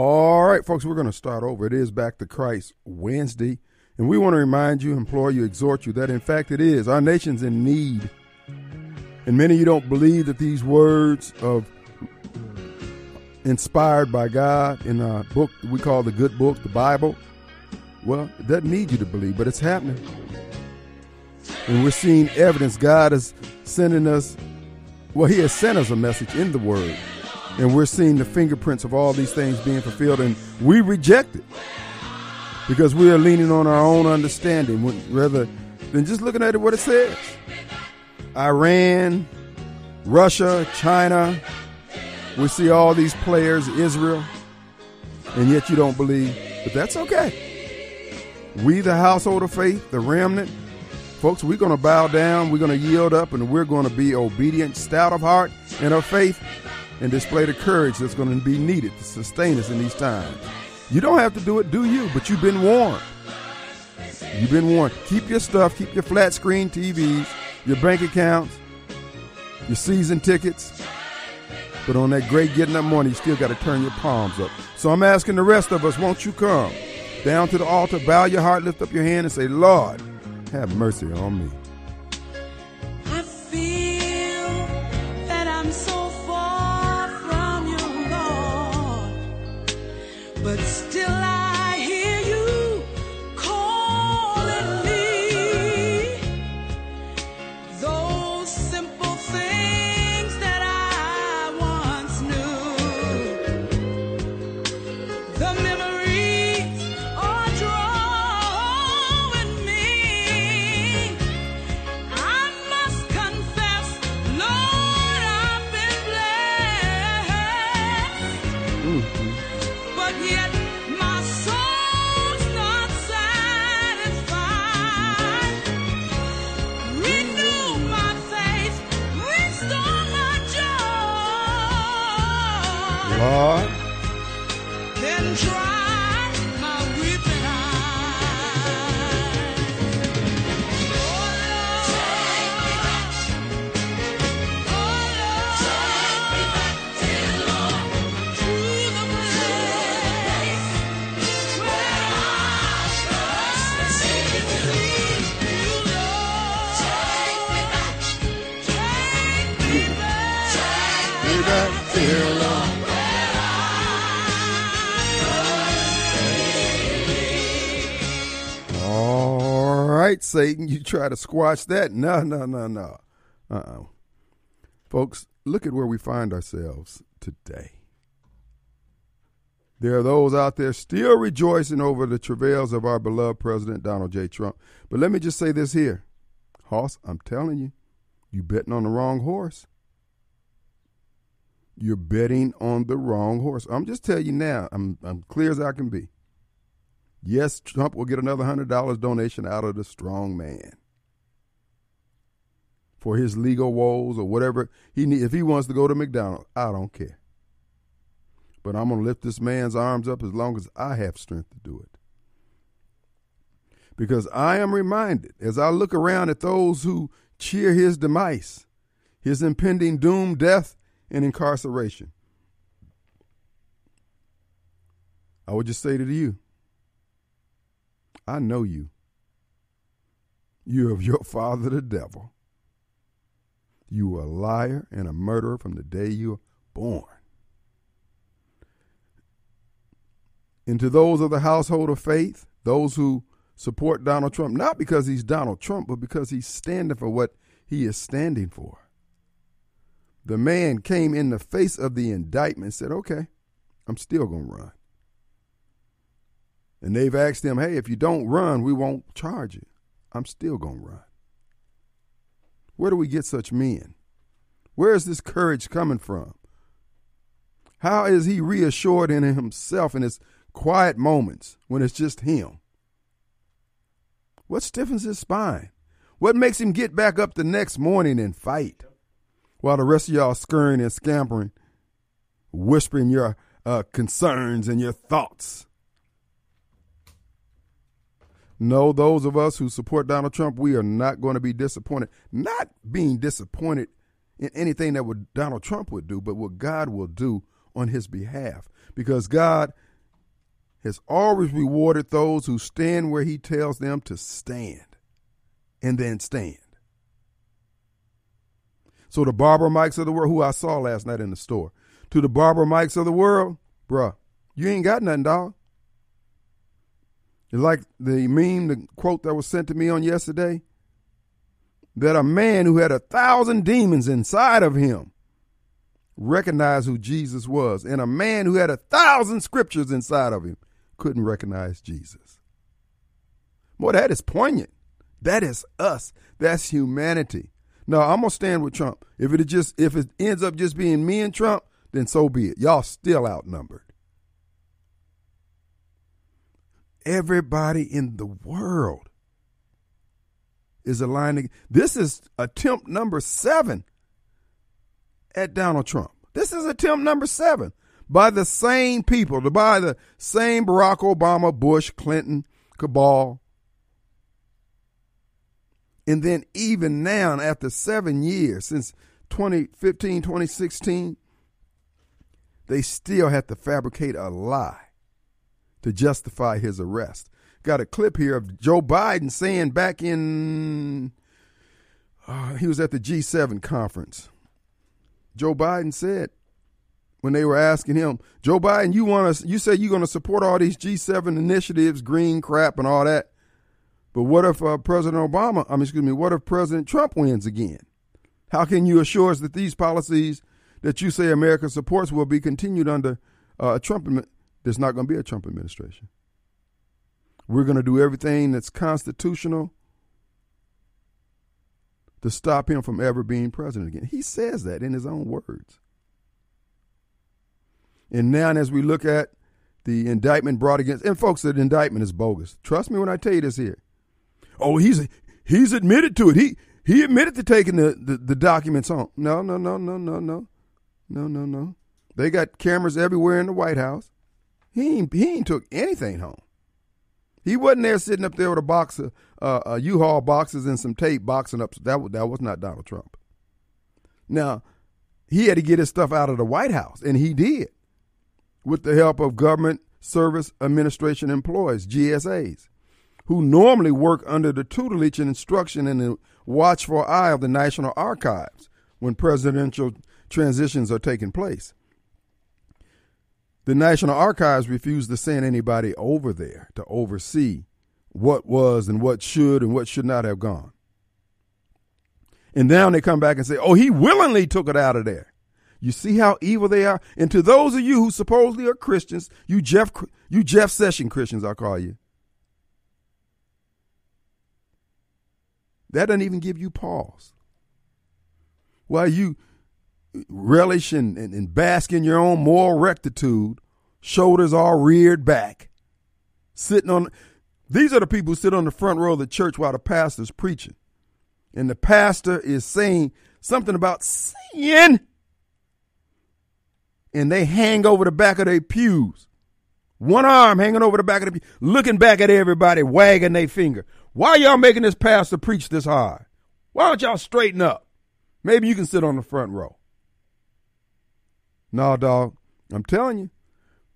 All right, folks, we're going to start over. It is Back to Christ Wednesday. And we want to remind you, implore you, exhort you that in fact it is. Our nation's in need. And many of you don't believe that these words of inspired by God in a book we call the good book, the Bible, well, it doesn't need you to believe, but it's happening. And we're seeing evidence. God is sending us, well, He has sent us a message in the Word. And we're seeing the fingerprints of all these things being fulfilled, and we reject it because we are leaning on our own understanding rather than just looking at it what it says. Iran, Russia, China, we see all these players, Israel, and yet you don't believe, but that's okay. We, the household of faith, the remnant, folks, we're going to bow down, we're going to yield up, and we're going to be obedient, stout of heart, and of faith, and display the courage that's going to be needed to sustain us in these times. You don't have to do it, do you? But you've been warned. You've been warned. Keep your stuff, keep your flat screen TVs, your bank accounts, your season tickets. But on that great getting up morning, you still got to turn your palms up. So I'm asking the rest of us, won't you come down to the altar, bow your heart, lift up your hand, and say, Lord, have mercy on me. Satan, you try to squash that. No, no, no, no. Uh uh Folks, look at where we find ourselves today. There are those out there still rejoicing over the travails of our beloved President Donald J. Trump. But let me just say this here. Hoss, I'm telling you, you're betting on the wrong horse. You're betting on the wrong horse. I'm just telling you now, I'm, I'm clear as I can be. Yes, Trump will get another $100 donation out of the strong man for his legal woes or whatever he need. If he wants to go to McDonald's, I don't care. But I'm going to lift this man's arms up as long as I have strength to do it. Because I am reminded as I look around at those who cheer his demise, his impending doom, death, and incarceration. I would just say to you, I know you. You of your father, the devil. You were a liar and a murderer from the day you were born. And to those of the household of faith, those who support Donald Trump, not because he's Donald Trump, but because he's standing for what he is standing for. The man came in the face of the indictment said, okay, I'm still going to run. And they've asked them, hey, if you don't run, we won't charge you. I'm still going to run. Where do we get such men? Where is this courage coming from? How is he reassured in himself in his quiet moments when it's just him? What stiffens his spine? What makes him get back up the next morning and fight? While the rest of y'all scurrying and scampering, whispering your uh, concerns and your thoughts. No, those of us who support Donald Trump, we are not going to be disappointed. Not being disappointed in anything that what Donald Trump would do, but what God will do on his behalf. Because God has always rewarded those who stand where he tells them to stand and then stand. So the barber Mikes of the world, who I saw last night in the store, to the barber Mikes of the world, bruh, you ain't got nothing, dog. Like the meme, the quote that was sent to me on yesterday, that a man who had a thousand demons inside of him recognized who Jesus was, and a man who had a thousand scriptures inside of him couldn't recognize Jesus. Boy, that is poignant. That is us. That's humanity. No, I'm gonna stand with Trump. If it just if it ends up just being me and Trump, then so be it. Y'all still outnumbered. Everybody in the world is aligning. This is attempt number seven at Donald Trump. This is attempt number seven by the same people, by the same Barack Obama, Bush, Clinton cabal. And then even now, after seven years, since 2015, 2016, they still have to fabricate a lie to justify his arrest. Got a clip here of Joe Biden saying back in, uh, he was at the G7 conference. Joe Biden said, when they were asking him, Joe Biden, you want to, you say you're going to support all these G7 initiatives, green crap and all that. But what if uh, President Obama, I mean, excuse me, what if President Trump wins again? How can you assure us that these policies that you say America supports will be continued under uh, Trump? There's not going to be a Trump administration. We're going to do everything that's constitutional to stop him from ever being president again. He says that in his own words. And now, as we look at the indictment brought against, and folks, the indictment is bogus. Trust me when I tell you this here. Oh, he's he's admitted to it. He he admitted to taking the, the, the documents home. No, no, no, no, no, no, no, no, no. They got cameras everywhere in the White House. He ain't, he ain't took anything home. He wasn't there sitting up there with a box of uh, uh, U-Haul boxes and some tape boxing up. That that was not Donald Trump. Now, he had to get his stuff out of the White House, and he did with the help of Government Service Administration employees, GSAs, who normally work under the tutelage and instruction and the watchful eye of the National Archives when presidential transitions are taking place. The National Archives refused to send anybody over there to oversee what was and what should and what should not have gone. And now they come back and say, oh, he willingly took it out of there. You see how evil they are? And to those of you who supposedly are Christians, you Jeff you Jeff Session Christians, I'll call you. That doesn't even give you pause. Why you relish and, and, and bask in your own moral rectitude, shoulders all reared back, sitting on these are the people who sit on the front row of the church while the pastor's preaching. And the pastor is saying something about sin and they hang over the back of their pews. One arm hanging over the back of the pew, looking back at everybody, wagging their finger. Why y'all making this pastor preach this hard? Why don't y'all straighten up? Maybe you can sit on the front row. No, dog. I'm telling you,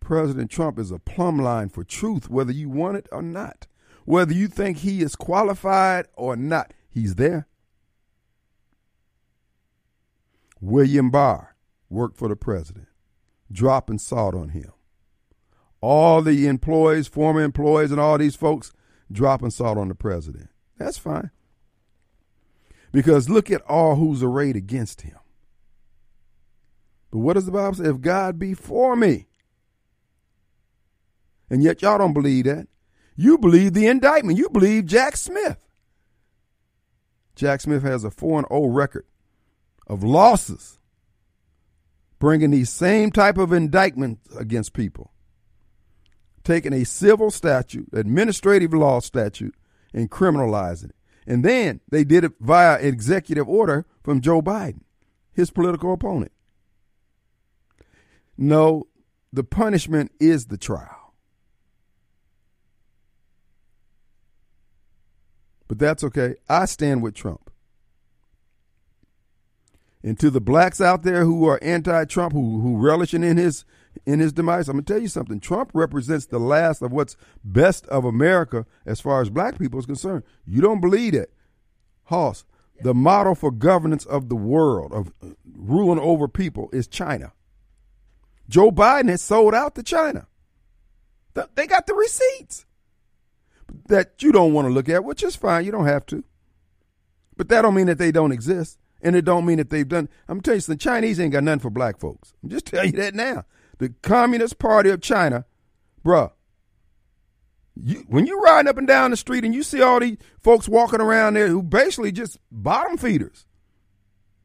President Trump is a plumb line for truth, whether you want it or not. Whether you think he is qualified or not, he's there. William Barr worked for the president dropping salt on him. All the employees, former employees, and all these folks dropping salt on the president. That's fine. Because look at all who's arrayed against him. But what does the Bible say? If God be for me. And yet y'all don't believe that. You believe the indictment. You believe Jack Smith. Jack Smith has a 4 0 record of losses bringing these same type of indictments against people, taking a civil statute, administrative law statute, and criminalizing it. And then they did it via executive order from Joe Biden, his political opponent. No, the punishment is the trial. But that's okay. I stand with Trump. And to the blacks out there who are anti-Trump, who who relishing in his in his demise. I'm to tell you something. Trump represents the last of what's best of America as far as black people is concerned. You don't believe that. Hoss, the model for governance of the world, of uh, ruling over people, is China. Joe Biden has sold out to China. They got the receipts that you don't want to look at, which is fine. You don't have to. But that don't mean that they don't exist. And it don't mean that they've done. I'm telling you, the Chinese ain't got nothing for black folks. I'm just telling you that now. The Communist Party of China, bruh. You, when you're riding up and down the street and you see all these folks walking around there who basically just bottom feeders,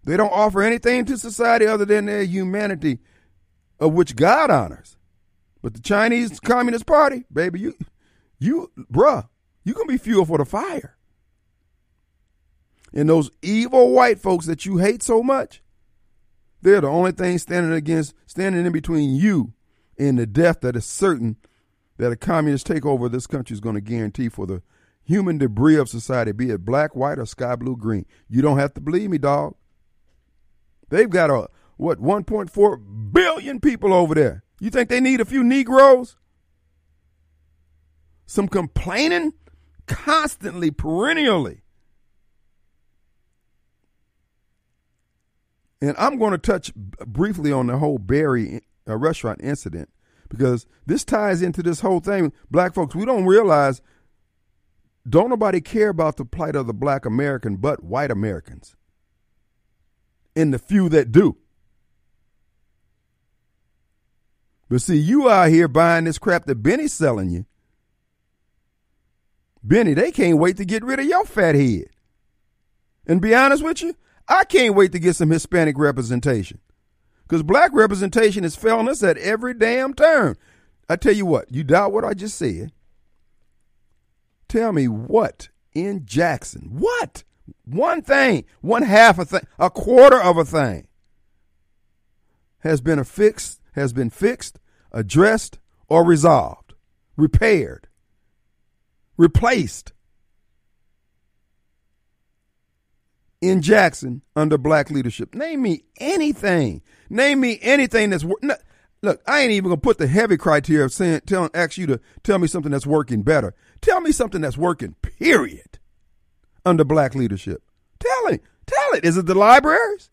they don't offer anything to society other than their humanity, of which God honors. But the Chinese Communist Party, baby, you, you, bruh, you gonna be fuel for the fire. And those evil white folks that you hate so much, they're the only thing standing against, standing in between you and the death that is certain that a communist takeover of this country is going to guarantee for the human debris of society, be it black, white, or sky blue, green. You don't have to believe me, dog. They've got a what 1.4 billion people over there. You think they need a few Negroes? Some complaining constantly, perennially. And I'm going to touch briefly on the whole Barry uh, restaurant incident because this ties into this whole thing. Black folks, we don't realize don't nobody care about the plight of the black American but white Americans. And the few that do. But see, you out here buying this crap that Benny's selling you. Benny, they can't wait to get rid of your fat head. And be honest with you, I can't wait to get some Hispanic representation. Because black representation is failing us at every damn turn. I tell you what, you doubt what I just said. Tell me what in Jackson, what? One thing, one half a thing, a quarter of a thing has been fixed, has been fixed, addressed, or resolved, repaired, replaced in Jackson under black leadership. Name me anything. Name me anything that's no, look. I ain't even gonna put the heavy criteria of saying, telling, ask you to tell me something that's working better. Tell me something that's working. Period. Under black leadership. Tell it. Tell it. Is it the libraries?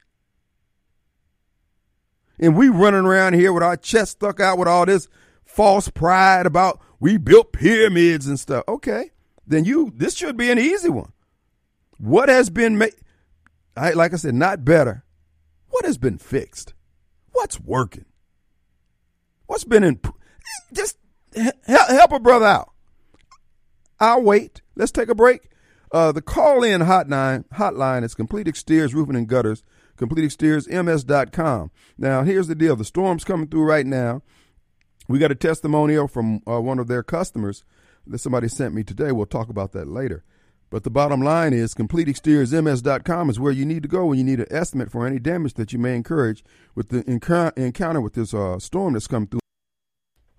And we running around here with our chest stuck out with all this false pride about we built pyramids and stuff. Okay, then you this should be an easy one. What has been made? I, like I said, not better. What has been fixed? What's working? What's been in? Just help a brother out. I'll wait. Let's take a break. Uh, the call in hotline hotline is Complete Exteriors Roofing and Gutters, CompleteExteriorsMS.com. Now, here's the deal the storm's coming through right now. We got a testimonial from uh, one of their customers that somebody sent me today. We'll talk about that later. But the bottom line is CompleteExteriorsMS.com is where you need to go when you need an estimate for any damage that you may encourage with the encounter with this uh, storm that's come through.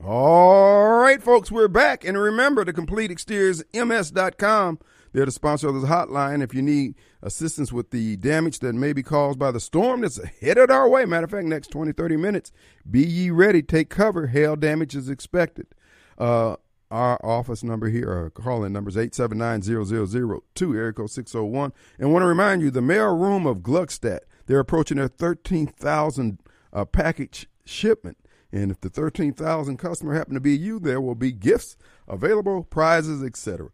All right, folks, we're back. And remember, the CompleteExteriorsMS.com, they're the sponsor of this hotline. If you need assistance with the damage that may be caused by the storm that's headed our way, matter of fact, next 20, 30 minutes, be ye ready. Take cover. Hail damage is expected. Uh, our office number here, our call-in number is 879-0002, area code 601. And want to remind you, the mail room of Gluckstadt, they're approaching their 13,000 uh, package shipment. And if the 13,000 customer happen to be you, there will be gifts available, prizes, etc.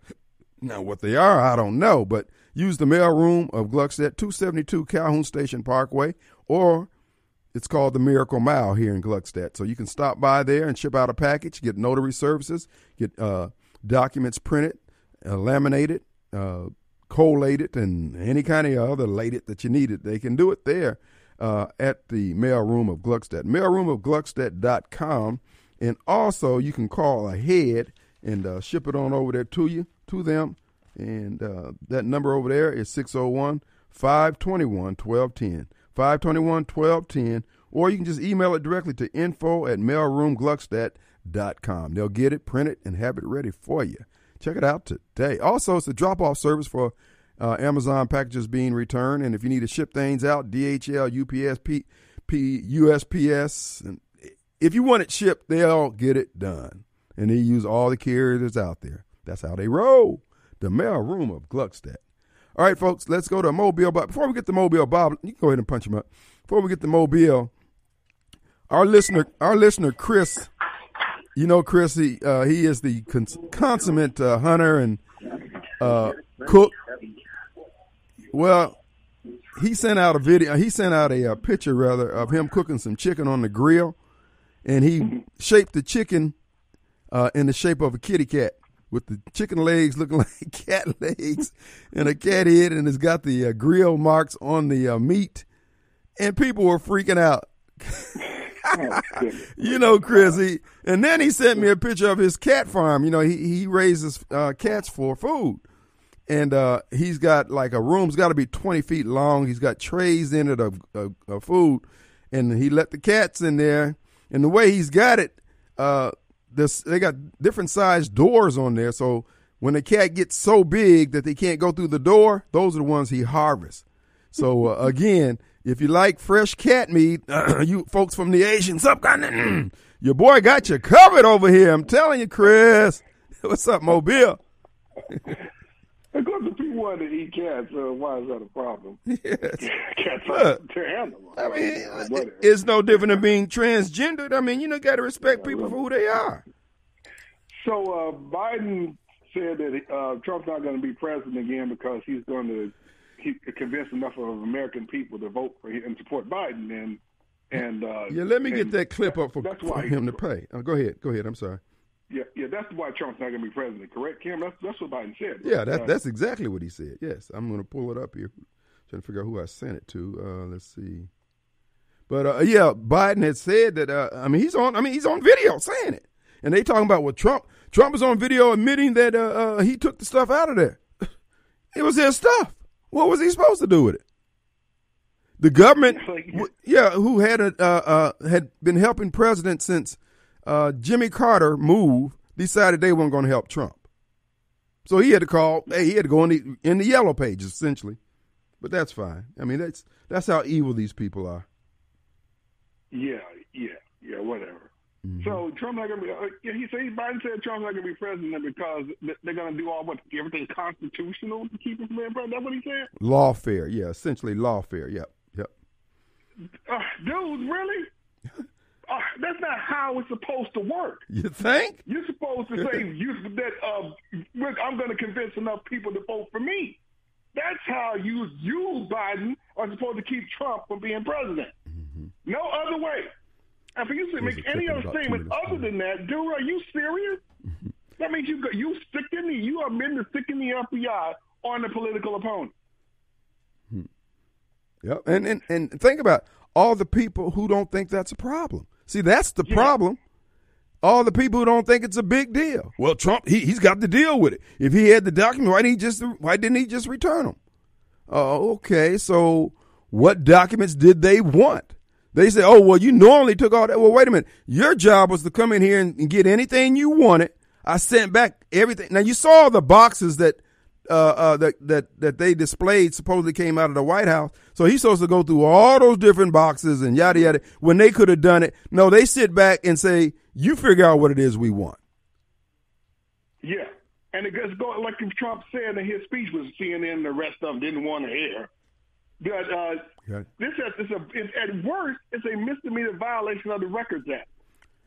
Now, what they are, I don't know, but use the mail room of Gluckstadt, 272 Calhoun Station Parkway, or it's called the Miracle Mile here in Gluckstadt. So you can stop by there and ship out a package, get notary services, get uh, documents printed, uh, laminated, uh, collated, and any kind of other lated that you needed. They can do it there uh, at the mail room of Gluckstadt. Mailroomofgluckstadt.com. And also, you can call ahead and uh, ship it on over there to you, to them. And uh, that number over there is 601 521 1210. 521 1210, or you can just email it directly to info at mailroomgluckstadt.com. They'll get it, print it, and have it ready for you. Check it out today. Also, it's a drop off service for uh, Amazon packages being returned. And if you need to ship things out, DHL, UPS, P, P, USPS, and if you want it shipped, they'll get it done. And they use all the carriers out there. That's how they roll. The mail room of Gluckstadt. All right, folks, let's go to Mobile. But before we get to Mobile, Bob, you go ahead and punch him up. Before we get to Mobile, our listener, our listener, Chris, you know, Chris, he, uh, he is the cons- consummate uh, hunter and uh, cook. Well, he sent out a video. He sent out a, a, picture rather of him cooking some chicken on the grill, and he shaped the chicken uh, in the shape of a kitty cat with the chicken legs looking like cat legs and a cat head, and it's got the uh, grill marks on the uh, meat, and people were freaking out. you know, Chris. And then he sent me a picture of his cat farm. You know, he he raises uh, cats for food, and uh, he's got like a room's got to be twenty feet long. He's got trays in it of, of, of, food, and he let the cats in there. And the way he's got it, uh, this they got different sized doors on there. So when the cat gets so big that they can't go through the door, those are the ones he harvests. So uh, again, if you like fresh cat meat, you folks from the Asian subcontinent, your boy got you covered over here. I'm telling you, Chris. What's up, Mobile? Of course, if people want to eat cats, uh, why is that a problem? Yes. cats are animals. I mean, uh, it's no different than being transgendered. I mean, you know, got to respect people for who they are. So uh, Biden said that uh, Trump's not going to be president again because he's going to he convince enough of American people to vote for him and support Biden. And and uh, yeah, let me and get that clip up for, for him to play. Oh, go ahead, go ahead. I'm sorry. Yeah, yeah, that's why Trump's not going to be president, correct, Kim? That's that's what Biden said. Yeah, that, uh, that's exactly what he said. Yes, I'm going to pull it up here, trying to figure out who I sent it to. Uh, let's see, but uh, yeah, Biden had said that. Uh, I mean, he's on. I mean, he's on video saying it, and they talking about what Trump. Trump is on video admitting that uh, uh, he took the stuff out of there. it was his stuff. What was he supposed to do with it? The government, yeah, who had a, had been helping president since uh, Jimmy Carter move decided they weren't going to help Trump. So he had to call. Hey, he had to go in the in the yellow pages essentially, but that's fine. I mean, that's that's how evil these people are. Yeah, yeah, yeah. Whatever. Mm-hmm. So Trump not gonna be. Uh, he said Biden said Trump's not gonna be president because they're gonna do all what everything constitutional to keep him from being president. That's what he said. Lawfare, yeah, essentially lawfare. Yep, yep. Uh, dude, really? Uh, that's not how it's supposed to work. You think? You're supposed to say you, that uh, I'm going to convince enough people to vote for me. That's how you, you Biden, are supposed to keep Trump from being president. Mm-hmm. No other way. And for you to make any other statement other than that, dude, are you serious? Mm-hmm. That means you you sticking the you are meant to stick in the FBI on the political opponent. Hmm. Yep, and, and and think about all the people who don't think that's a problem. See, that's the yeah. problem. All the people who don't think it's a big deal. Well, Trump, he, he's got to deal with it. If he had the document, why didn't he just why didn't he just return them? Oh, uh, okay. So what documents did they want? They said, oh, well, you normally took all that. Well, wait a minute. Your job was to come in here and, and get anything you wanted. I sent back everything. Now you saw the boxes that uh, uh, that that that they displayed supposedly came out of the White House. So he's supposed to go through all those different boxes and yada yada. When they could have done it, no, they sit back and say, "You figure out what it is we want." Yeah, and it goes like Trump said in his speech, was CNN and the rest of them didn't want to hear. But uh, this is, a, at worst, it's a misdemeanor violation of the Records Act.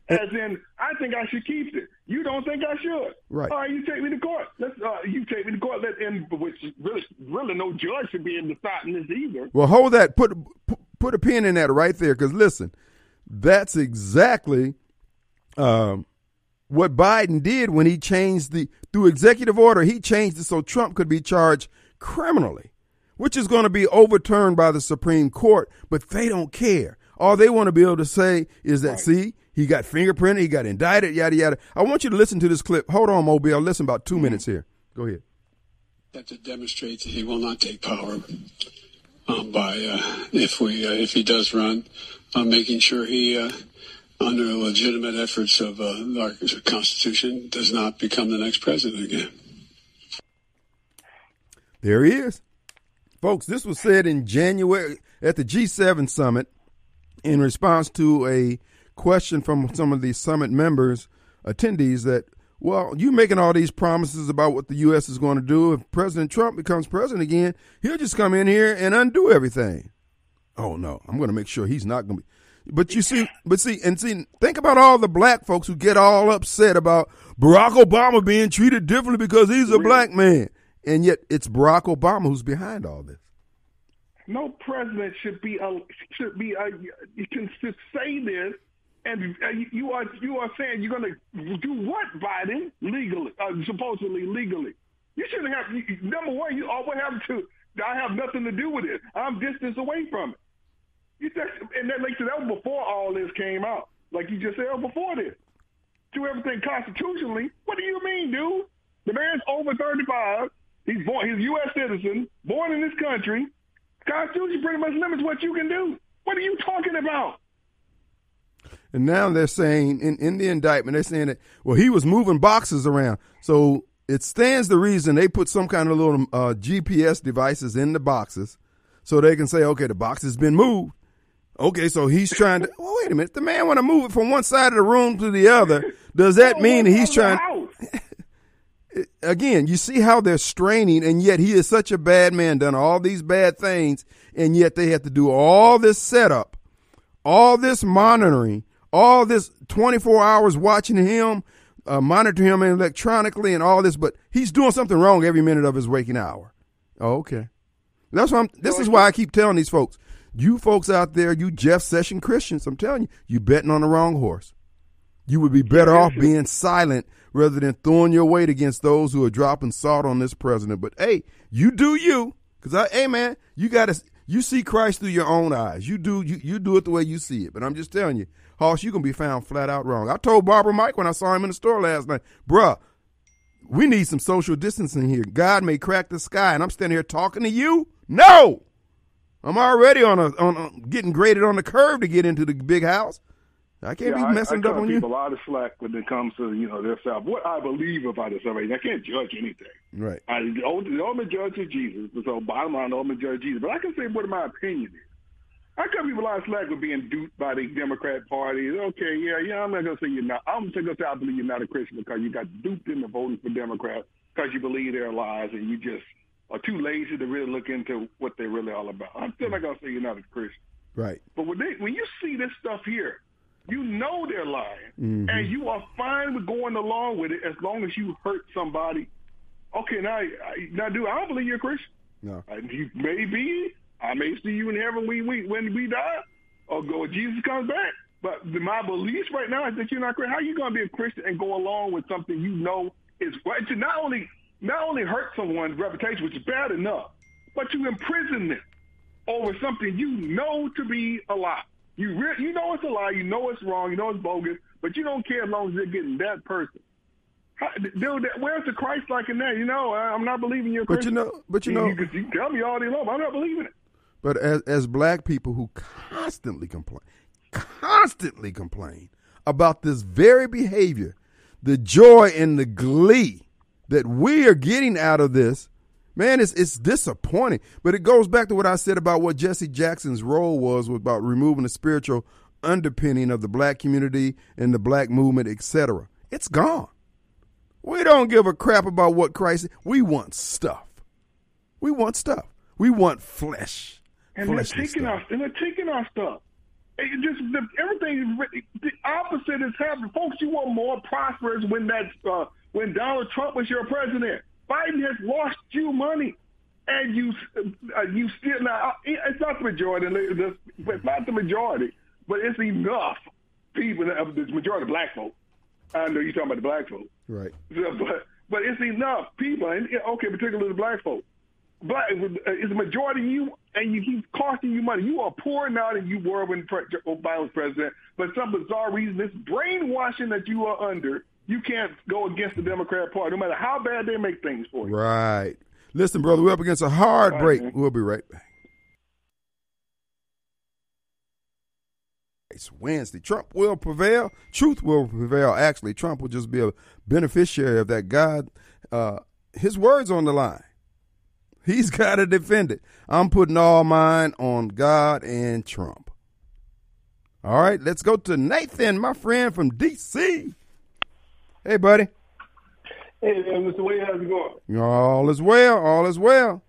As in, I think I should keep it. You don't think I should. Right. All right, you take me to court. Let's. Uh, you take me to court. Let, and which really, really, no judge should be in deciding this either. Well, hold that. Put put a pin in that right there, because listen, that's exactly um, what Biden did when he changed the through executive order. He changed it so Trump could be charged criminally, which is going to be overturned by the Supreme Court. But they don't care. All they want to be able to say is that, right. see, he got fingerprinted. He got indicted. Yada yada. I want you to listen to this clip. Hold on, Mobile. Listen about 2 mm-hmm. minutes here. Go ahead. That to demonstrate that he will not take power um, by uh, if we uh, if he does run, uh, making sure he. Uh, under legitimate efforts of uh, our Constitution, does not become the next president again. There he is. Folks, this was said in January at the G7 summit in response to a question from some of these summit members, attendees, that well, you making all these promises about what the U.S. is going to do. If President Trump becomes president again, he'll just come in here and undo everything. Oh no, I'm going to make sure he's not going to be. But you see, but see, and see, think about all the black folks who get all upset about Barack Obama being treated differently because he's a black man, and yet it's Barack Obama who's behind all this. No president should be a, should be a, you can say this and uh, you are you are saying you're going to do what, Biden? Legally, uh, supposedly legally. You shouldn't have. Number one, you always have to. I have nothing to do with it. I'm distance away from it. You just, and that like that was before all this came out. Like you just said before this. Do everything constitutionally. What do you mean, dude? The man's over 35. He's born. He's U.S. citizen, born in this country. Constitution pretty much limits what you can do. What are you talking about? And now they're saying in, in the indictment, they're saying that, well, he was moving boxes around. So it stands the reason they put some kind of little uh, GPS devices in the boxes so they can say, okay, the box has been moved. Okay, so he's trying to. Well, wait a minute. The man want to move it from one side of the room to the other. Does that mean he's trying? Again, you see how they're straining, and yet he is such a bad man, done all these bad things, and yet they have to do all this setup, all this monitoring, all this 24 hours watching him, uh, monitor him electronically and all this, but he's doing something wrong every minute of his waking hour. Oh, okay. That's why I'm, this is why I keep telling these folks, you folks out there, you Jeff Session Christians, I'm telling you, you betting on the wrong horse. You would be better off being silent rather than throwing your weight against those who are dropping salt on this president. But hey, you do you. Cause I, hey man, you gotta, you see Christ through your own eyes. You do, you, you do it the way you see it. But I'm just telling you, Hoss, you can be found flat out wrong. I told barber Mike when I saw him in the store last night, bruh, we need some social distancing here. God may crack the sky, and I'm standing here talking to you. No, I'm already on a on a, getting graded on the curve to get into the big house. I can't yeah, be messing I, I up on you. a lot of slack when it comes to you know their self. What I believe about this already, I can't judge anything. Right. I, the ultimate judge is Jesus. So bottom line, the ultimate judge is Jesus. But I can say what my opinion is. I cut people a lot of slack for being duped by the Democrat Party. Okay, yeah, yeah, I'm not gonna say you're not. I'm gonna say I believe you're not a Christian because you got duped into voting for Democrats because you believe their lies and you just are too lazy to really look into what they're really all about. I'm still not gonna say you're not a Christian. Right. But when they when you see this stuff here, you know they're lying, Mhm. and you are fine with going along with it as long as you hurt somebody. Okay, now, I- now, dude, I don't believe you're a Christian. No. You may be. I may see you in heaven when we when we die, or go when Jesus comes back. But my beliefs right now is that you're not Christian. How you gonna be a Christian and go along with something you know is right to not only not only hurt someone's reputation, which is bad enough, but you imprison them over something you know to be a lie. You re- you know it's a lie. You know it's wrong. You know it's bogus, but you don't care as long as you're getting that person. How, dude, where's the Christ like in that? You know, I- I'm not believing you're But you know, but you know, you, you can tell me all day long. but I'm not believing it. But as as black people who constantly complain, constantly complain about this very behavior, the joy and the glee that we are getting out of this, man, it's it's disappointing. But it goes back to what I said about what Jesse Jackson's role was about removing the spiritual underpinning of the black community and the black movement, etc. It's gone. We don't give a crap about what Christ. We want stuff. We want stuff. We want flesh. And they're taking stuff. our and they're taking our stuff. It just the, everything is the opposite is happening. Folks, you were more prosperous when that uh, when Donald Trump was your president. Biden has lost you money, and you uh, you still now. It's not the majority, it's not the majority, but it's enough people. The majority of black folk. I know you're talking about the black folk. Right. So, but but it's enough people, and okay, particularly the black folk. Black is the majority of you, and you keep costing you money. You are poorer now than you were when Pre- Obama was president. But some bizarre reason, this brainwashing that you are under, you can't go against the Democrat Party, no matter how bad they make things for you. Right. Listen, brother, we're up against a hard right, break. man. We'll be right back. It's Wednesday. Trump will prevail. Truth will prevail. Actually, Trump will just be a beneficiary of that. God, uh, his words on the line. He's got to defend it. I'm putting all mine on God and Trump. All right, let's go to Nathan, my friend from D.C. Hey, buddy. Hey, man, Mr. Wade, how's it going? All is well. All is well.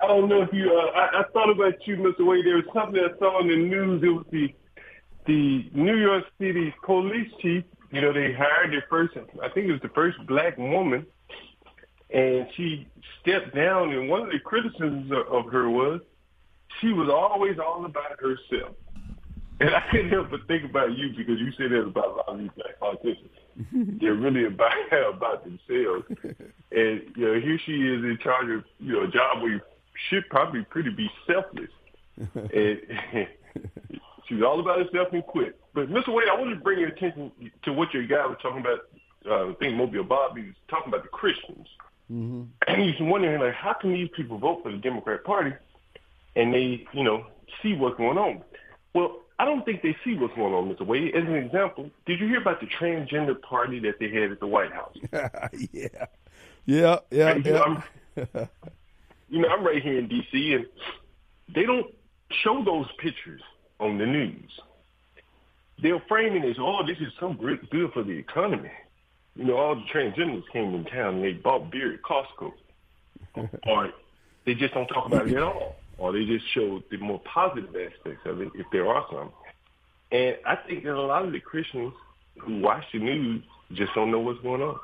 I don't know if you. Uh, I, I thought about you, Mr. Wade. There was something I saw in the news. It was the the New York City police chief. You know, they hired their first. I think it was the first black woman, and she stepped down. And one of the criticisms of, her was she was always all about herself. And I couldn't help but think about you because you say that about a lot of these black politicians. They're really about about themselves. And you know, here she is in charge of you know a job where you should probably pretty be selfless. and she's all about herself and quit. But Mr. Wade, I wanted to bring your attention to what your guy was talking about. Uh, I think Mobile Bob, he was talking about the Christians. Mm-hmm. And he's wondering, like, how can these people vote for the Democrat Party and they, you know, see what's going on? Well, I don't think they see what's going on, Mr. Wade. As an example, did you hear about the transgender party that they had at the White House? yeah, yeah, yeah. And, you, yeah. Know, I'm, you know, I'm right here in D.C. and they don't show those pictures on the news. They're framing it as, oh, this is so good for the economy. You know, all the transgenders came in town and they bought beer at Costco. or they just don't talk about it at all. Or they just show the more positive aspects of it, if there are some. And I think that a lot of the Christians who watch the news just don't know what's going on.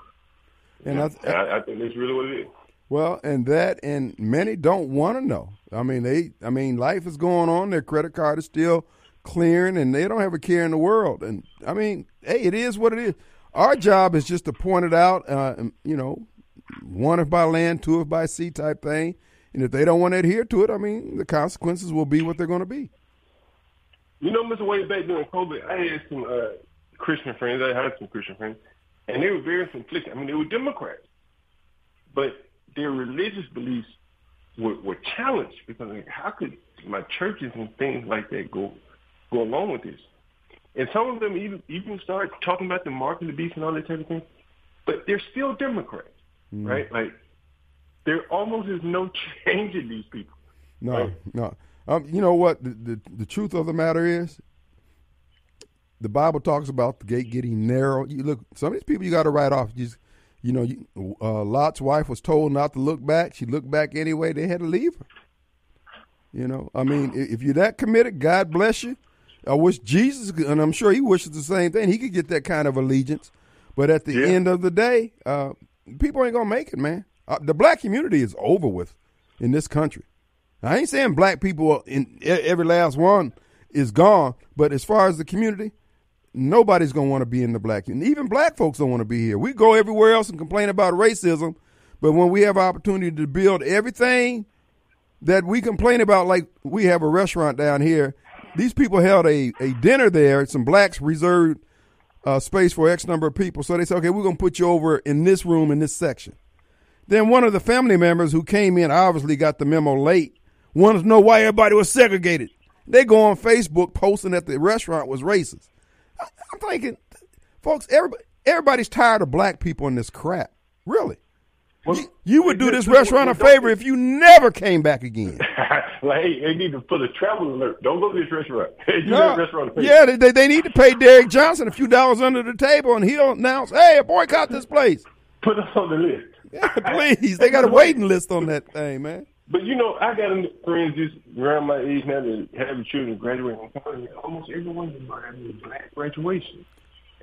And I, And I, I think that's really what it is. Well, and that, and many don't want to know. I mean, they, I mean, life is going on. Their credit card is still clearing, and they don't have a care in the world. And I mean, hey, it is what it is. Our job is just to point it out. Uh, you know, one if by land, two if by sea type thing. And if they don't want to adhere to it, I mean, the consequences will be what they're going to be. You know, Mr. Wade, back during COVID, I had some uh, Christian friends. I had some Christian friends, and they were very simplistic. I mean, they were Democrats, but their religious beliefs were, were challenged because like, how could my churches and things like that go go along with this? And some of them even even start talking about the mark of the beast and all that type of thing, but they're still Democrats, mm. right? Like there almost is no change in these people. No, right? no. Um, you know what? The, the, the truth of the matter is, the Bible talks about the gate getting narrow. You look, some of these people you got to write off. Just, you know, you, uh, Lot's wife was told not to look back. She looked back anyway. They had to leave her. You know, I mean, if you're that committed, God bless you. I wish Jesus, and I'm sure he wishes the same thing. He could get that kind of allegiance, but at the Yeah. end of the day, uh, people ain't gonna make it, man. Uh, the black community is over with in this country. I ain't saying black people in every last one is gone, but as far as the community, nobody's gonna want to be in the black community. Even black folks don't want to be here. We go everywhere else and complain about racism, but when we have opportunity to build everything that we complain about, like we have a restaurant down here. These people held a, a dinner there. Some blacks reserved uh, space for X number of people. So they said, okay, we're going to put you over in this room in this section. Then one of the family members who came in obviously got the memo late, wanted to know why everybody was segregated. They go on Facebook posting that the restaurant was racist. I, I'm thinking, folks, everybody, everybody's tired of black people in this crap. Really. Well, You, you would do this restaurant a favor if you never came back again. like, hey, they need to put a travel alert. Don't go to this restaurant. No. restaurant. Yeah, they, they, they need to pay Derrick Johnson a few dollars under the table, and he'll announce, "Hey, boycott this place." Put us on the list. Yeah, please. They got a waiting list on that thing, man. But you know, I got friends just around my age now that have children graduating from college. Almost everyone is having a black graduation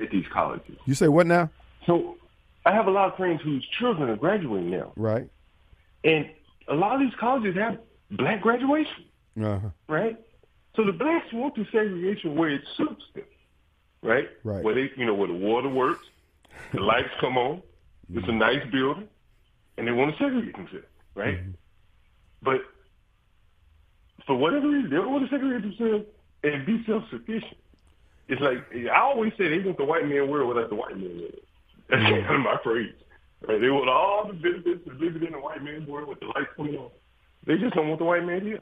at these colleges. You say what now? So I have a lot of friends whose children are graduating now, Right. and a lot of these colleges have black graduation, Uh-huh. right? So the blacks want the segregation where it suits them, right? Right. Where they, you know, where the water works, the lights come on, it's a nice building, and they want to segregate themselves, right? But for whatever reason, they don't want to segregate themselves and be self-sufficient. It's like I always say, they want the white man world without the white man world. That's kind of my phrase. Right? They want all the benefits of living in the white man world with the lights coming on. They just don't want the white man here.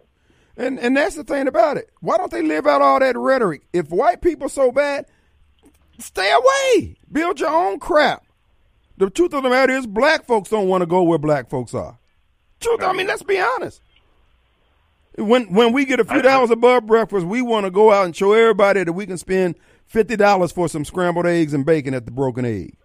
And and that's the thing about it. Why don't they live out all that rhetoric? If white people so bad, stay away. Build your own crap. The truth of the matter is, black folks don't want to go where black folks are. Truth. I mean, let's be honest. When when we get a few dollars above breakfast, we want to go out and show everybody that we can spend fifty dollars for some scrambled eggs and bacon at the Broken Egg.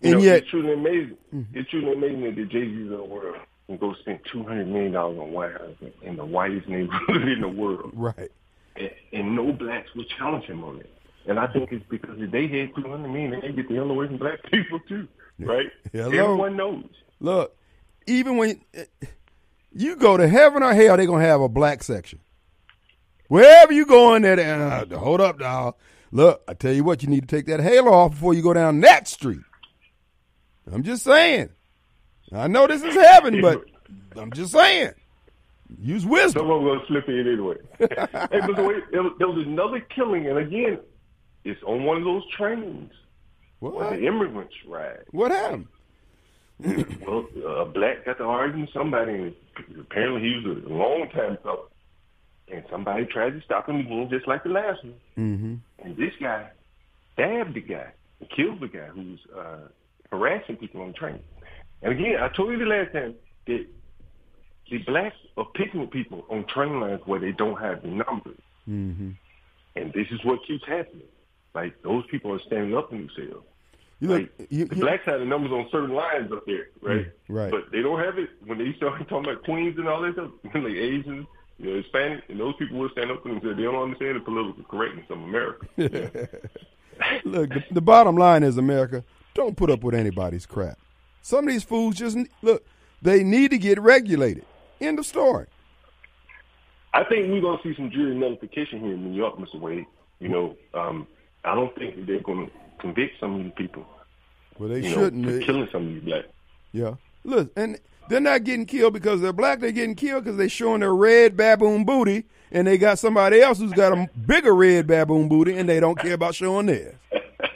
You And know, yet, it's truly amazing. Mm-hmm. It's truly amazing that the Jay Z's of the world can go spend two hundred million dollars on White House in the whitest neighborhood in the world, right? and, and no blacks would challenge him on it. And I think it's because if they had two hundred million, they get the hell away from black people too, right? Hello. Everyone knows. Look, even when you go to heaven or hell, they're gonna have a black section. Wherever you go in there, uh, hold up, dog. Look, I tell you what, you need to take that halo off before you go down that street. I'm just saying. I know this is heaven, but I'm just saying. Use wisdom. Someone will slip in anyway. hey, but the way, there, was, there was another killing, and again, it's on one of those trains What? the immigrants ride. What happened? Well, a black got to arguing with somebody, and apparently he was a long time fellow. And somebody tried to stop him again, just like the last one. Mm-hmm. And this guy stabbed the guy and killed the guy who was uh, harassing people on the train. And again, I told you the last time that the blacks are picking with people on train lines where they don't have the numbers. Mm-hmm. And this is what keeps happening. Like those people are standing up for themselves. You look, Like, you, the you- blacks have the numbers on certain lines up there, right? Mm, right. But they don't have it when they start talking about Queens and all that stuff. like Asians, you know, Hispanic, and those people will stand up for themselves. They don't understand the political correctness of America. Look, the, the bottom line is America, don't put up with anybody's crap. Some of these foods just look, they need to get regulated. End of story. I think we're going to see some jury nullification here in New York, Mr. Wade. You know, um, I don't think they're going to convict some of these people. Well, they shouldn't. for killing some of these black. yeah. Look, and they're not getting killed because they're black. They're getting killed because they're showing their red baboon booty, and they got somebody else who's got a bigger red baboon booty, and they don't care about showing theirs.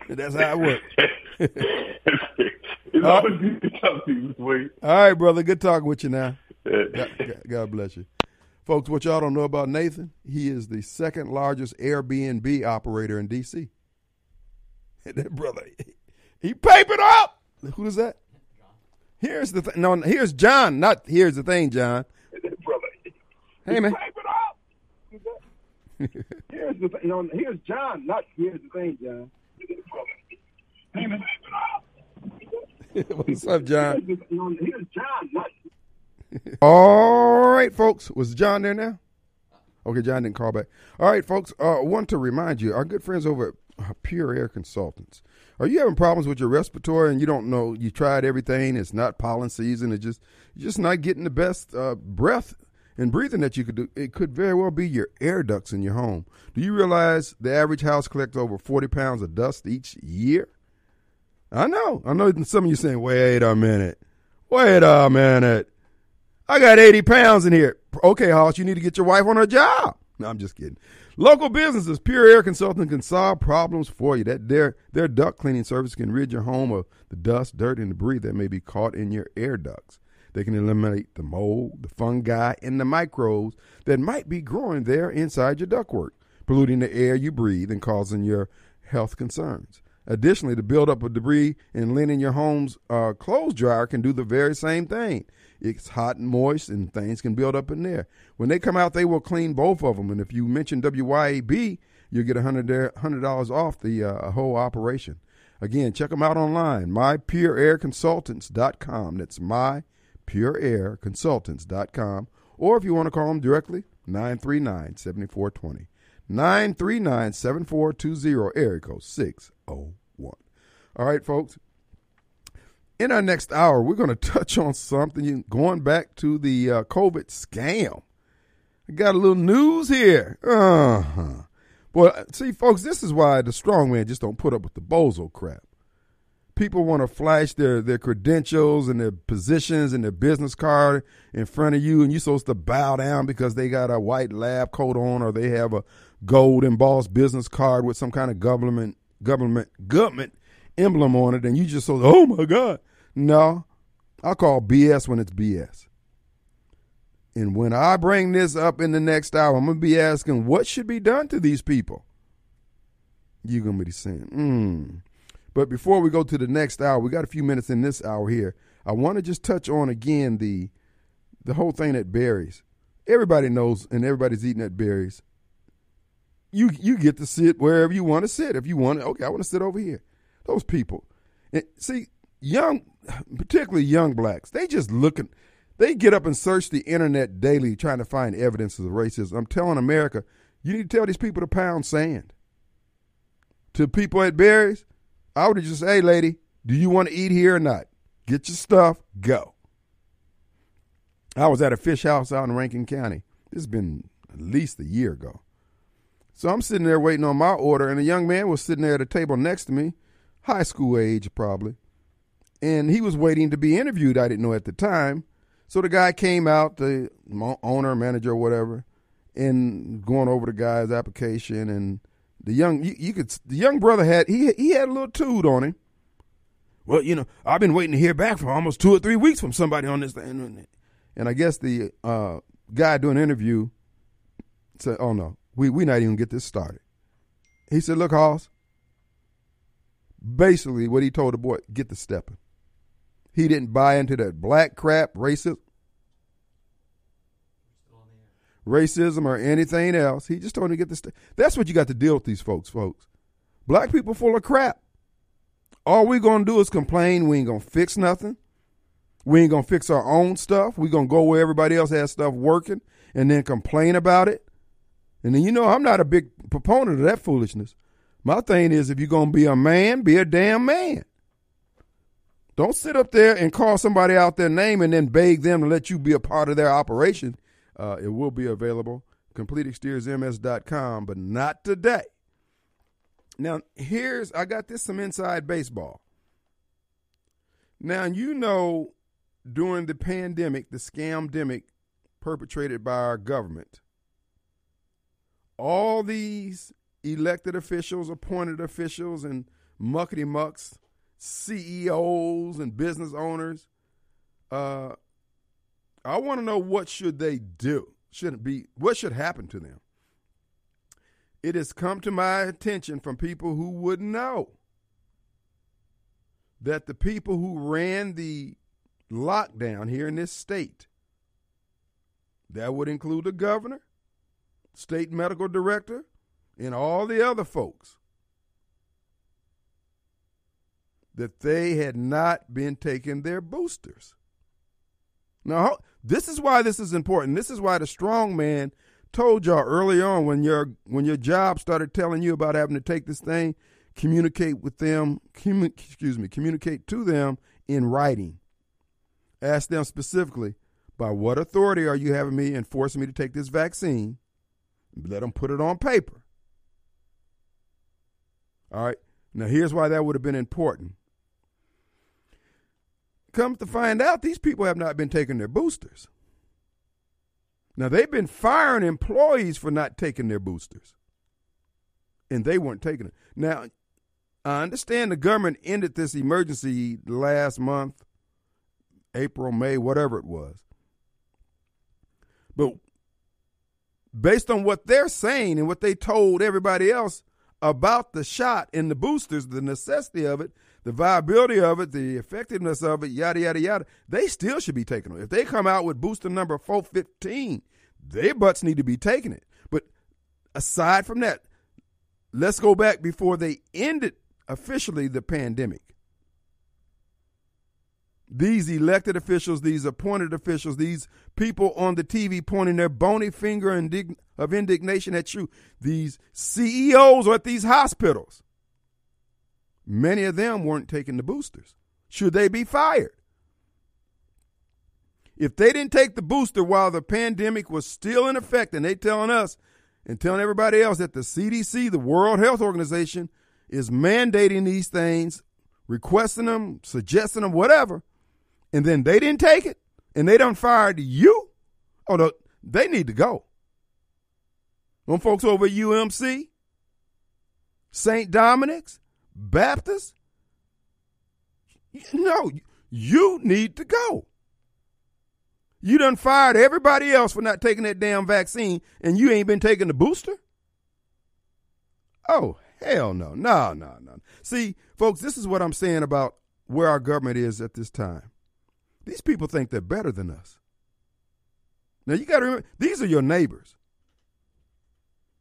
That's how it works. Uh, always good to talk to you. Wade. All right, brother. Good talking with you now. God, God bless you. Folks, what y'all don't know about Nathan, he is the second largest Airbnb operator in D.C. that brother, he papered up. Who is that? Here's the thing. No, here's John. Not here's the thing, John. brother. Hey, man. Here's the thing. Know, here's John. Not here's the thing, John. Brother, Hey, man, What's up, John? here's the- you know, here's John. All right, folks. Was John there now? Okay, John didn't call back. All right, folks. Uh, want to remind you, our good friends over at uh, Pure Air Consultants. Are you having problems with your respiratory and you don't know? You tried everything. It's not pollen season. It's just you're just not getting the best uh, breath and breathing that you could do. It could very well be your air ducts in your home. Do you realize the average house collects over 40 pounds of dust each year? I know. I know some of you saying, wait a minute. Wait a minute. I got 80 pounds in here. Okay, Hoss, you need to get your wife on her job. No, I'm just kidding. Local businesses, Pure Air Consulting can solve problems for you. That their their duct cleaning service can rid your home of the dust, dirt, and debris that may be caught in your air ducts. They can eliminate the mold, the fungi, and the microbes that might be growing there inside your ductwork, polluting the air you breathe and causing your health concerns. Additionally, the buildup of debris and lint in your home's uh, clothes dryer can do the very same thing. It's hot and moist, and things can build up in there. When they come out, they will clean both of them. And if you mention WYAB, you'll get $100, $100 off the uh, whole operation. Again, check them out online, mypureairconsultants.com. That's mypureairconsultants.com. Or if you want to call them directly, 939 7420. 939 7420, area code 601. All right, folks. In our next hour, we're going to touch on something going back to the uh, COVID scam. I got a little news here. Uh huh. Well, see, folks, this is why the strong man just don't put up with the bozo crap. People want to flash their, their credentials and their positions and their business card in front of you, and you're supposed to bow down because they got a white lab coat on or they have a gold embossed business card with some kind of government government government emblem on it, and you just so oh my god, no, I call BS when it's BS. And when I bring this up in the next hour, I'm gonna be asking what should be done to these people. You're gonna be saying, hmm. But before we go to the next hour, we got a few minutes in this hour here. I want to just touch on again the the whole thing at Barry's. everybody knows, and everybody's eating at Barry's. You you get to sit wherever you want to sit. If you want, to, okay, I want to sit over here. Those people, and see, young, particularly young blacks, they just looking. They get up and search the internet daily trying to find evidence of racism. I'm telling America, you need to tell these people to pound sand. To people at Barry's, I would just say, hey, lady, do you want to eat here or not? Get your stuff, go. I was at a fish house out in Rankin County. This has been at least a year ago. So I'm sitting there waiting on my order, and a young man was sitting there at a table next to me, high school age probably. And he was waiting to be interviewed. I didn't know at the time. So the guy came out, the owner, manager, or whatever, and going over the guy's application. And the young, you, you could, the young brother had he he had a little toot on him. Well, you know, I've been waiting to hear back for almost two or three weeks from somebody on this thing. And I guess the uh, guy doing the interview said, "Oh no, we we not even get this started." He said, "Look, Hoss." Basically, what he told the boy, get the stepping. He didn't buy into that black crap, racism, racism or anything else. He just told him to get the. St- That's what you got to deal with these folks, folks. Black people full of crap. All we gonna do is complain. We ain't gonna fix nothing. We ain't gonna fix our own stuff. We gonna go where everybody else has stuff working and then complain about it. And then you know I'm not a big proponent of that foolishness. My thing is if you're gonna be a man, be a damn man. Don't sit up there and call somebody out their name and then beg them to let you be a part of their operation. Uh, it will be available. CompleteExteriorsMS.com, but not today. Now, here's I got this some inside baseball. Now, you know during the pandemic, the scamdemic perpetrated by our government, all these elected officials, appointed officials, and muckety mucks, CEOs and business owners, uh, I want to know what should they do? Should be what should happen to them? It has come to my attention from people who would know that the people who ran the lockdown here in this state. That would include the governor, state medical director, and all the other folks. That they had not been taking their boosters. Now, this is why this is important. This is why the strong man told y'all early on when your when your job started telling you about having to take this thing, communicate with them, commu- excuse me, communicate to them in writing. Ask them specifically, by what authority are you having me and forcing me to take this vaccine? Let them put it on paper. All right. Now, here's why that would have been important. Comes to find out, these people have not been taking their boosters. Now, they've been firing employees for not taking their boosters, and they weren't taking it. Now, I understand the government ended this emergency last month April, May, whatever it was. But based on what they're saying and what they told everybody else about the shot and the boosters, the necessity of it, the viability of it, the effectiveness of it, yada, yada, yada, they still should be taking it. If they come out with booster number 415, their butts need to be taking it. But aside from that, let's go back before they ended officially the pandemic these elected officials, these appointed officials, these people on the TV pointing their bony finger of indignation at you, these CEOs at these hospitals, many of them weren't taking the boosters. Should they be fired? If they didn't take the booster while the pandemic was still in effect, and they telling us and telling everybody else that the CDC, the World Health Organization, is mandating these things, requesting them, suggesting them, whatever, and then they didn't take it and they done fired you, oh, no, they need to go. Them folks over at UMC, St. Dominic's, Baptist, no, you need to go. You done fired everybody else for not taking that damn vaccine, and you ain't been taking the booster? Oh, hell no. No, no, no. See, folks, this is what I'm saying about where our government is at this time. These people think they're better than us. Now you got to remember, these are your neighbors.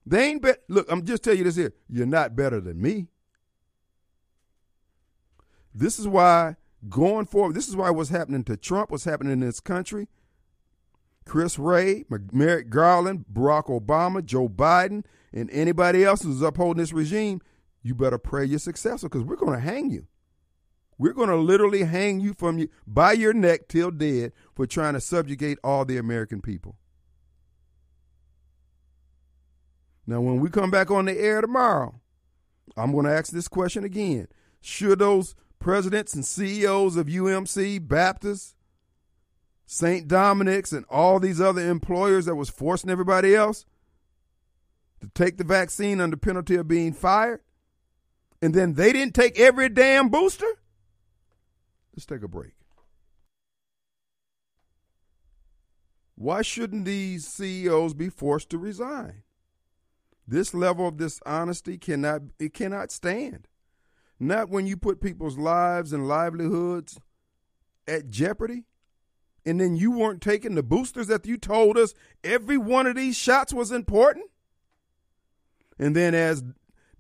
They ain't bet. Look, I'm just telling you this here. You're not better than me. This is why going forward, this is why what's happening to Trump, what's happening in this country, Chris Wray, Merrick Garland, Barack Obama, Joe Biden, and anybody else who's upholding this regime, you better pray your successor because we're going to hang you. We're going to literally hang you from you by your neck till dead for trying to subjugate all the American people. Now, when we come back on the air tomorrow, I'm going to ask this question again. Should those presidents and CEOs of UMC, Baptist, St. Dominic's, and all these other employers that was forcing everybody else to take the vaccine under penalty of being fired, and then they didn't take every damn booster? Let's take a break. Why shouldn't these CEOs be forced to resign? This level of dishonesty cannot it cannot stand. Not when you put people's lives and livelihoods at jeopardy. And then you weren't taking the boosters that you told us every one of these shots was important. And then as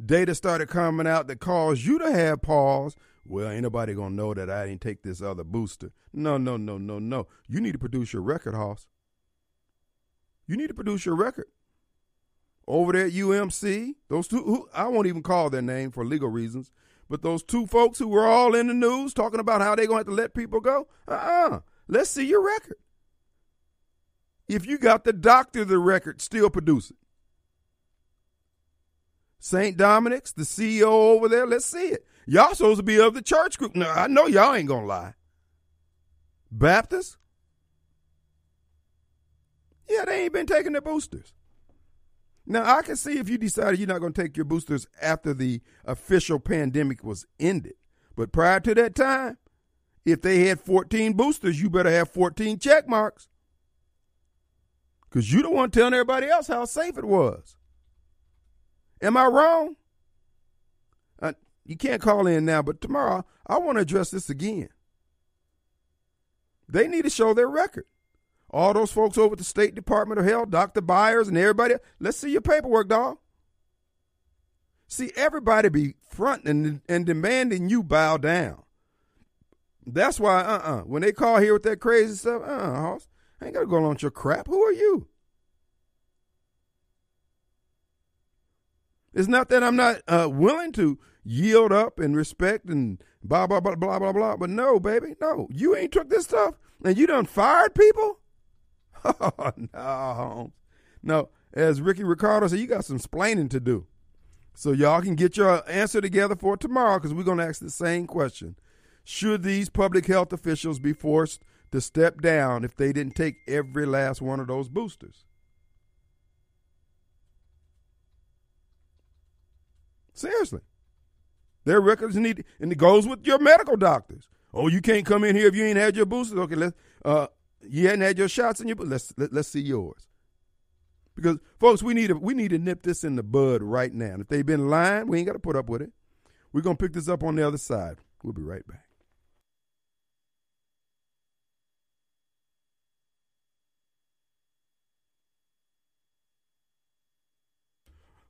data started coming out that caused you to have pause, well, ain't nobody gonna know that I didn't take this other booster. No, no, no, no, no. You need to produce your record, Hoss. You need to produce your record over there at UMC, those two, who, I won't even call their name for legal reasons, but those two folks who were all in the news talking about how they're to have to let people go, uh uh-uh. uh, let's see your record. If you got the doctor the record, still produce it. St. Dominic's, the CEO over there, let's see it. Y'all supposed to be of the church group. Now, I know y'all ain't going to lie. Baptist? Yeah, they ain't been taking their boosters. Now, I can see if you decided you're not going to take your boosters after the official pandemic was ended. But prior to that time, if they had 14 boosters, you better have 14 check marks. Because you don't want to tell everybody else how safe it was. Am I wrong? You can't call in now, but tomorrow I want to address this again. They need to show their record all those folks over at the State Department of Health, Dr. Byers and everybody, let's see your paperwork, dog. See, everybody be fronting and, and demanding you bow down. That's why, uh uh-uh. uh, when they call here with that crazy stuff, uh uh-uh, Hoss, I ain't got to go launch your crap. Who are you? It's not that I'm not uh, willing to yield up and respect and blah, blah, blah, blah, blah, blah. But no, baby, no. You ain't took this stuff and you done fired people? Oh, no. No, as Ricky Ricardo said, you got some splaining to do. So y'all can get your answer together for tomorrow because we're going to ask the same question. Should these public health officials be forced to step down if they didn't take every last one of those boosters? Seriously. Their records need, and it goes with your medical doctors. Oh, you can't come in here if you ain't had your boosters. Okay, let's uh, you hadn't had your shots in your let's let, us let us see yours. Because folks, we need to we need to nip this in the bud right now. if they've been lying, we ain't got to put up with it. We're gonna pick this up on the other side. We'll be right back.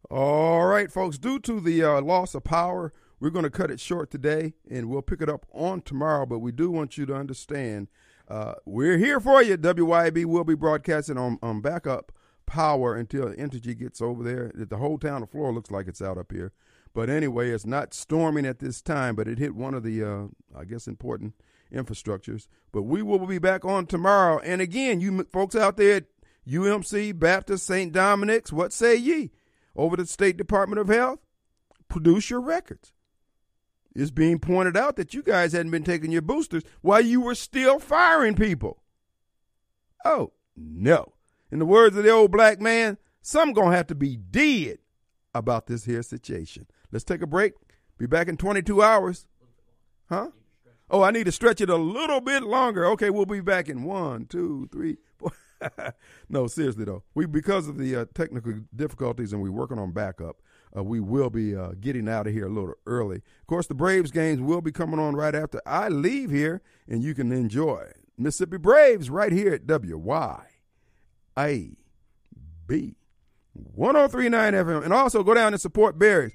All right, folks. Due to the uh, loss of power, we're going to cut it short today, and we'll pick it up on tomorrow. But we do want you to understand uh, we're here for you. WYAB will be broadcasting on, on backup power until Entergy gets over there. The whole town of Flora looks like it's out up here. But anyway, it's not storming at this time, but it hit one of the, uh, I guess, important infrastructures. But we will be back on tomorrow. And again, you folks out there at UMC, Baptist, St. Dominic's, what say ye? Over the State Department of Health, produce your records it's being pointed out that you guys hadn't been taking your boosters while you were still firing people. Oh, no. In the words of the old black man, some going to have to be dead about this here situation. Let's take a break. Be back in 22 hours. Huh? Oh, I need to stretch it a little bit longer. Okay, we'll be back in one, two, three, four. no, seriously though, we because of the uh, technical difficulties and we're working on backup uh, we will be uh, getting out of here a little early. Of course, the Braves games will be coming on right after I leave here, and you can enjoy Mississippi Braves right here at WYAB. A B 1039 FM. And also go down and support Barry's